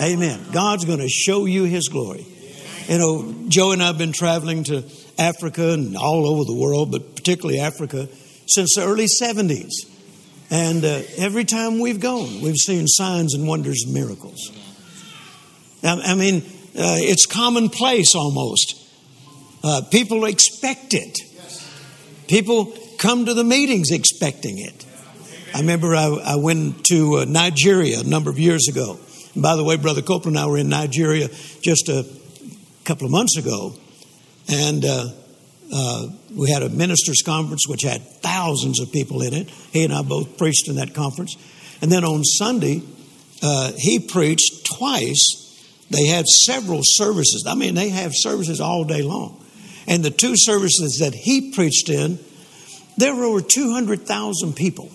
Amen. God's going to show you His glory. You know, Joe and I have been traveling to Africa and all over the world, but particularly Africa, since the early 70s. And uh, every time we've gone, we've seen signs and wonders and miracles. I, mean, uh, it's commonplace almost. Uh, people expect it. People come to the meetings expecting it. I remember I, I went to uh, Nigeria a number of years ago and by the way, Brother Copeland and I were in Nigeria just a couple of months ago, and uh, uh, we had a ministers' conference which had thousands of people in it. He and I both preached in that conference. And then on Sunday, uh, he preached twice they had several services. I mean, they have services all day long. And the two services that he preached in, there were over 200,000 people.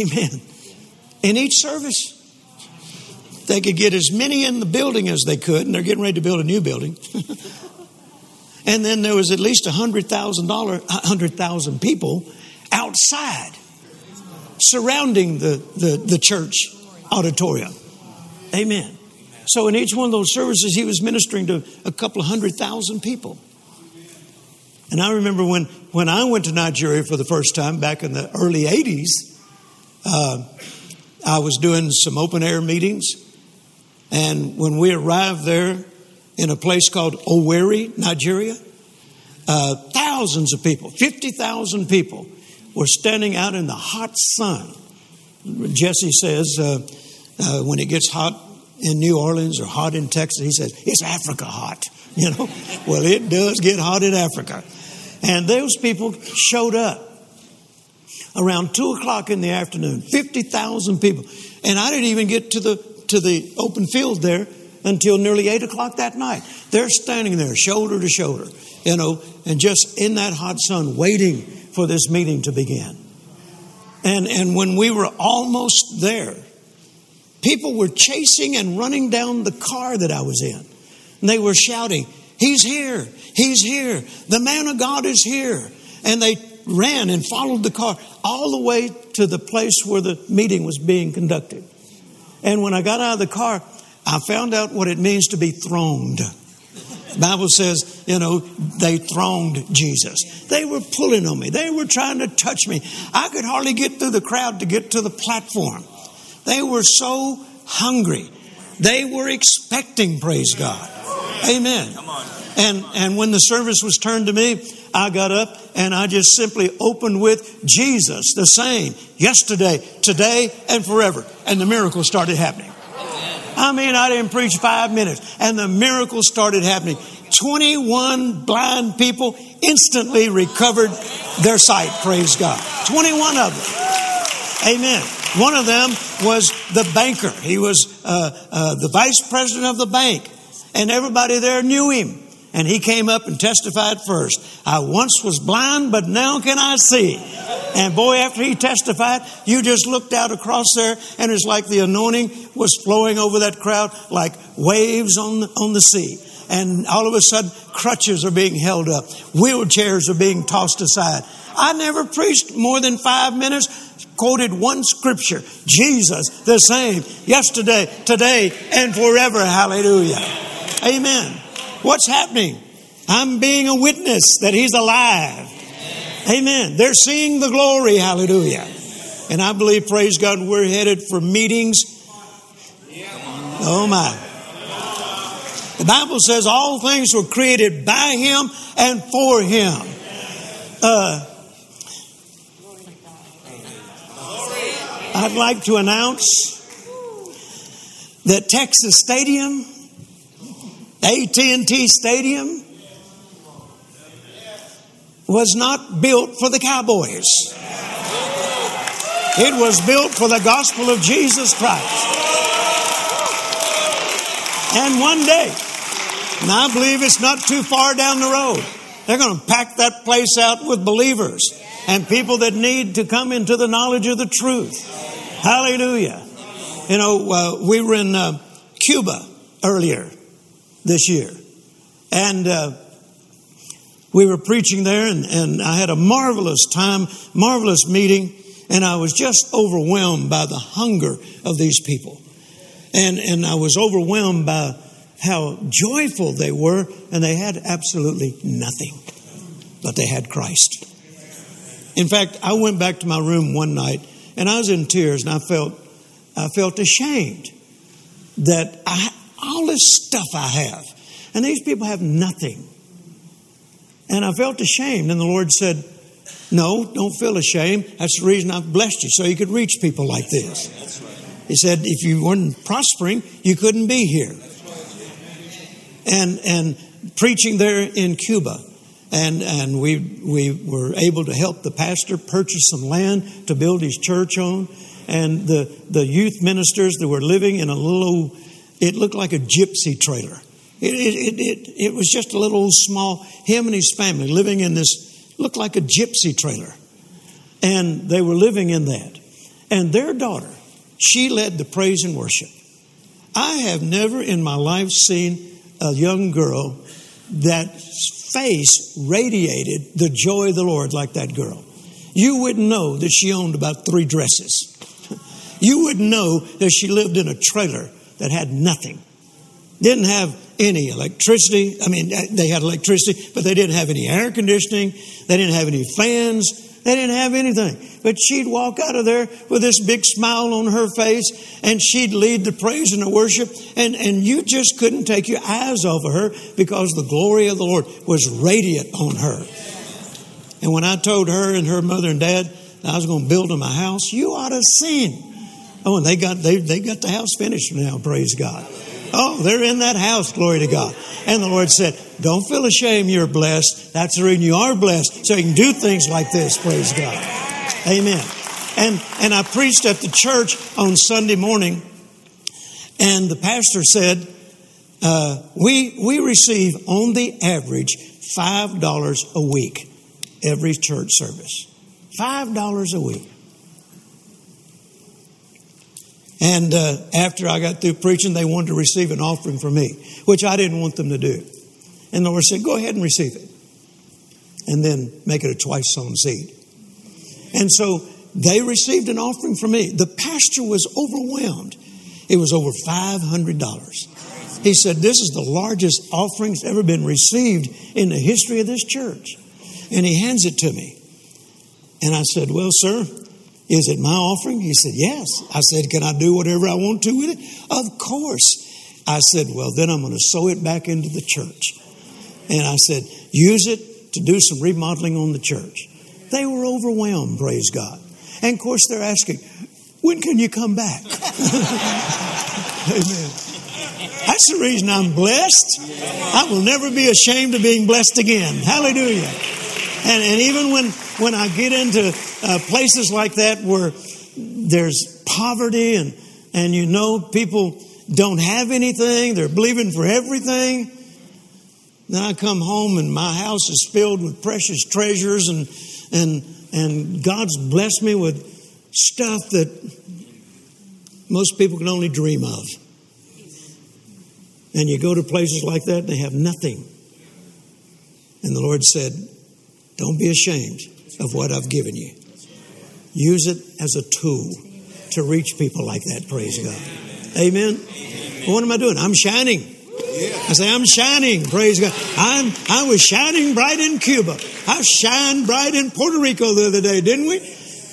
Amen. In each service. They could get as many in the building as they could, and they're getting ready to build a new building. and then there was at least $100,000, 100,000 people outside surrounding the, the, the church auditorium. Amen. So in each one of those services, he was ministering to a couple of hundred thousand people. And I remember when, when I went to Nigeria for the first time back in the early 80s, uh, I was doing some open air meetings. And when we arrived there in a place called Owerri, Nigeria, uh, thousands of people, 50,000 people, were standing out in the hot sun. Jesse says, uh, uh, when it gets hot in New Orleans or hot in Texas, he says, it's Africa hot. You know, well, it does get hot in Africa. And those people showed up around two o'clock in the afternoon, 50,000 people. And I didn't even get to the, to the open field there until nearly eight o'clock that night. They're standing there shoulder to shoulder, you know, and just in that hot sun waiting for this meeting to begin. And, and when we were almost there, People were chasing and running down the car that I was in. And they were shouting, He's here! He's here! The man of God is here! And they ran and followed the car all the way to the place where the meeting was being conducted. And when I got out of the car, I found out what it means to be throned. The Bible says, you know, they thronged Jesus. They were pulling on me. They were trying to touch me. I could hardly get through the crowd to get to the platform. They were so hungry. They were expecting, praise God. Amen. And, and when the service was turned to me, I got up and I just simply opened with Jesus, the same, yesterday, today, and forever. And the miracle started happening. I mean, I didn't preach five minutes, and the miracle started happening. 21 blind people instantly recovered their sight, praise God. 21 of them. Amen. One of them was the banker. He was uh, uh, the vice president of the bank, and everybody there knew him. And he came up and testified first. I once was blind, but now can I see. And boy, after he testified, you just looked out across there, and it's like the anointing was flowing over that crowd like waves on the, on the sea. And all of a sudden, crutches are being held up, wheelchairs are being tossed aside. I never preached more than five minutes quoted one scripture Jesus, the same, yesterday, today, and forever. Hallelujah. Amen. What's happening? I'm being a witness that He's alive. Amen. They're seeing the glory. Hallelujah. And I believe, praise God, we're headed for meetings. Oh my. The Bible says all things were created by Him and for Him. Uh, I'd like to announce that Texas Stadium, AT&T Stadium, was not built for the Cowboys. It was built for the gospel of Jesus Christ. And one day, and I believe it's not too far down the road, they're going to pack that place out with believers and people that need to come into the knowledge of the truth. Hallelujah. You know, uh, we were in uh, Cuba earlier this year, and uh, we were preaching there, and, and I had a marvelous time, marvelous meeting, and I was just overwhelmed by the hunger of these people. And, and I was overwhelmed by how joyful they were, and they had absolutely nothing, but they had Christ. In fact, I went back to my room one night and I was in tears and I felt, I felt ashamed that I, all this stuff I have, and these people have nothing. And I felt ashamed. And the Lord said, No, don't feel ashamed. That's the reason I've blessed you, so you could reach people like this. He said, If you weren't prospering, you couldn't be here. And, and preaching there in Cuba, and and we we were able to help the pastor purchase some land to build his church on, and the the youth ministers that were living in a little it looked like a gypsy trailer. It, it, it, it, was just a little small, him and his family living in this, looked like a gypsy trailer. And they were living in that. And their daughter, she led the praise and worship. I have never in my life seen a young girl that face radiated the joy of the Lord like that girl. You wouldn't know that she owned about three dresses. You wouldn't know that she lived in a trailer that had nothing. Didn't have any electricity. I mean, they had electricity, but they didn't have any air conditioning. They didn't have any fans. They didn't have anything. But she'd walk out of there with this big smile on her face and she'd lead the praise and the worship. And, and you just couldn't take your eyes off of her because the glory of the Lord was radiant on her. And when I told her and her mother and dad I was going to build them a house, you ought to seen. Oh, and they got they, they got the house finished now, praise God. Oh, they're in that house, glory to God. And the Lord said, Don't feel ashamed, you're blessed. That's the reason you are blessed, so you can do things like this, praise God. Amen. And and I preached at the church on Sunday morning, and the pastor said, uh, we we receive on the average five dollars a week every church service. Five dollars a week. And uh, after I got through preaching, they wanted to receive an offering from me, which I didn't want them to do. And the Lord said, Go ahead and receive it. And then make it a twice sown seed. And so they received an offering from me. The pastor was overwhelmed. It was over $500. He said, This is the largest offering that's ever been received in the history of this church. And he hands it to me. And I said, Well, sir, is it my offering? He said, Yes. I said, Can I do whatever I want to with it? Of course. I said, Well, then I'm going to sow it back into the church. And I said, Use it to do some remodeling on the church. They were overwhelmed, praise God. And of course, they're asking, When can you come back? Amen. That's the reason I'm blessed. I will never be ashamed of being blessed again. Hallelujah. And, and even when, when I get into uh, places like that where there's poverty and, and you know people don't have anything, they're believing for everything. Then I come home and my house is filled with precious treasures and, and, and God's blessed me with stuff that most people can only dream of. And you go to places like that and they have nothing. And the Lord said, Don't be ashamed of what I've given you. Use it as a tool to reach people like that, praise God. Amen. Well, what am I doing? I'm shining. I say, I'm shining, praise God. I'm, I was shining bright in Cuba. I shined bright in Puerto Rico the other day, didn't we?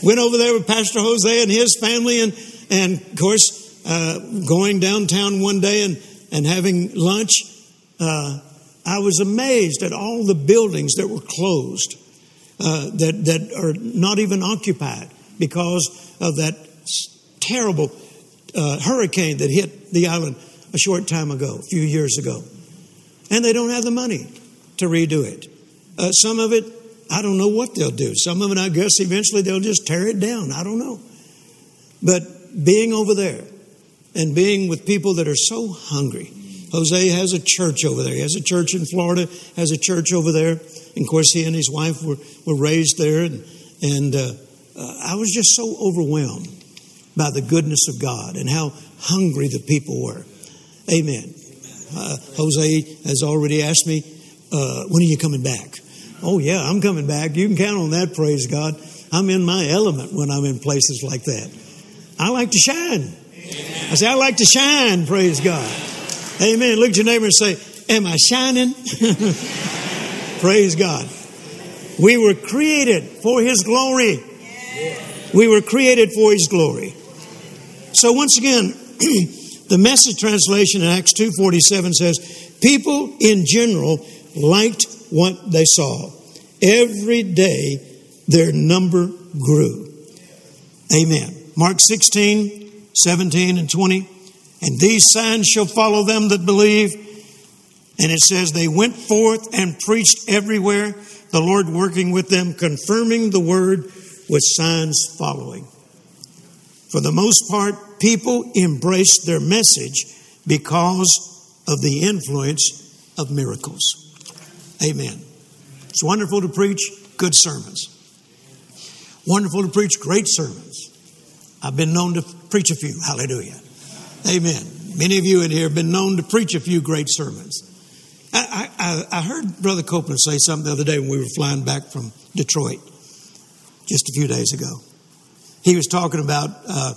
Went over there with Pastor Jose and his family, and, and of course, uh, going downtown one day and, and having lunch. Uh, I was amazed at all the buildings that were closed uh, that, that are not even occupied because of that terrible uh, hurricane that hit the island a short time ago, a few years ago. And they don't have the money to redo it. Uh, some of it, I don't know what they'll do. Some of it, I guess, eventually they'll just tear it down. I don't know. But being over there and being with people that are so hungry, Jose has a church over there. He has a church in Florida, has a church over there. And of course, he and his wife were, were raised there. And, and uh, uh, I was just so overwhelmed by the goodness of God and how hungry the people were. Amen. Uh, Jose has already asked me, uh, when are you coming back? Oh, yeah, I'm coming back. You can count on that, praise God. I'm in my element when I'm in places like that. I like to shine. I say, I like to shine, praise God. Amen. Look at your neighbor and say, Am I shining? Praise God. We were created for His glory. We were created for His glory. So once again, the message translation in Acts 2.47 says, people in general liked what they saw. Every day their number grew. Amen. Mark 16, 17 and 20. And these signs shall follow them that believe. And it says, they went forth and preached everywhere, the Lord working with them, confirming the word with signs following. For the most part, people embraced their message because of the influence of miracles. Amen. It's wonderful to preach good sermons. Wonderful to preach great sermons. I've been known to preach a few. Hallelujah. Amen. Many of you in here have been known to preach a few great sermons. I, I, I heard Brother Copeland say something the other day when we were flying back from Detroit just a few days ago. He was talking about uh,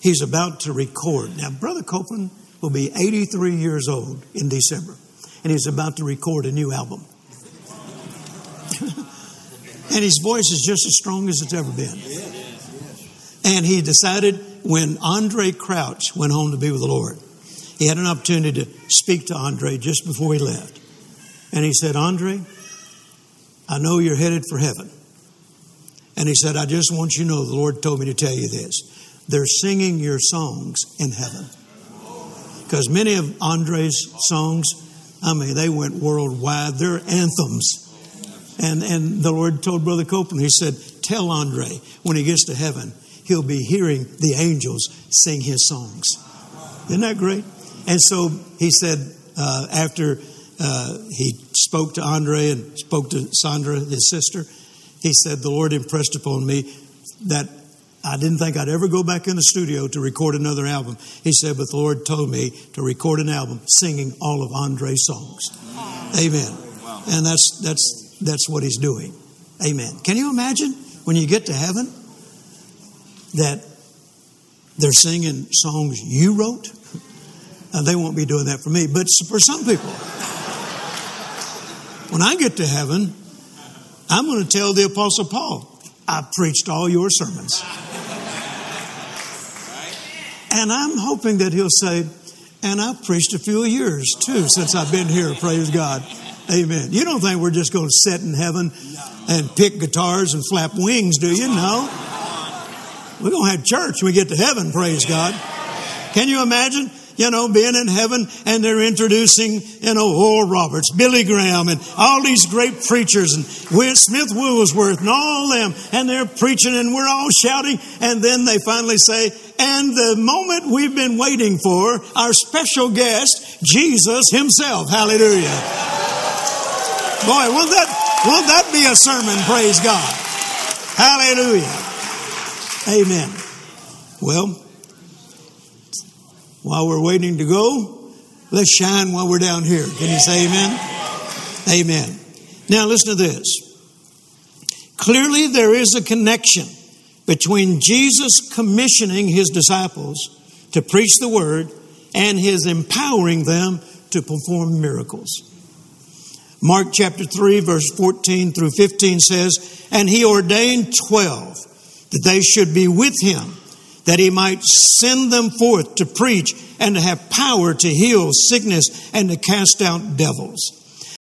he's about to record. Now, Brother Copeland will be 83 years old in December, and he's about to record a new album. and his voice is just as strong as it's ever been. And he decided when Andre Crouch went home to be with the Lord, he had an opportunity to speak to Andre just before he left. And he said, Andre, I know you're headed for heaven. And he said, I just want you to know the Lord told me to tell you this. They're singing your songs in heaven. Because many of Andre's songs, I mean, they went worldwide. They're anthems. And, and the Lord told Brother Copeland, He said, Tell Andre when he gets to heaven, he'll be hearing the angels sing his songs. Isn't that great? And so he said, uh, after uh, he spoke to Andre and spoke to Sandra, his sister, he said, The Lord impressed upon me that I didn't think I'd ever go back in the studio to record another album. He said, But the Lord told me to record an album singing all of Andre's songs. Amen. And that's, that's, that's what he's doing. Amen. Can you imagine when you get to heaven that they're singing songs you wrote? Uh, they won't be doing that for me, but for some people. When I get to heaven, I'm going to tell the Apostle Paul, I preached all your sermons. And I'm hoping that he'll say, and I've preached a few years too since I've been here, praise God. Amen. You don't think we're just going to sit in heaven and pick guitars and flap wings, do you? No. We're going to have church when we get to heaven, praise God. Can you imagine? you know, being in heaven and they're introducing, you know, Oral Roberts, Billy Graham, and all these great preachers, and Smith Wigglesworth, and all them, and they're preaching, and we're all shouting, and then they finally say, and the moment we've been waiting for, our special guest, Jesus Himself. Hallelujah. Boy, won't that, won't that be a sermon? Praise God. Hallelujah. Amen. Well, while we're waiting to go, let's shine while we're down here. Can you say amen? Amen. Now listen to this. Clearly, there is a connection between Jesus commissioning his disciples to preach the word and his empowering them to perform miracles. Mark chapter 3, verse 14 through 15 says, And he ordained 12 that they should be with him that he might send them forth to preach and to have power to heal sickness and to cast out devils.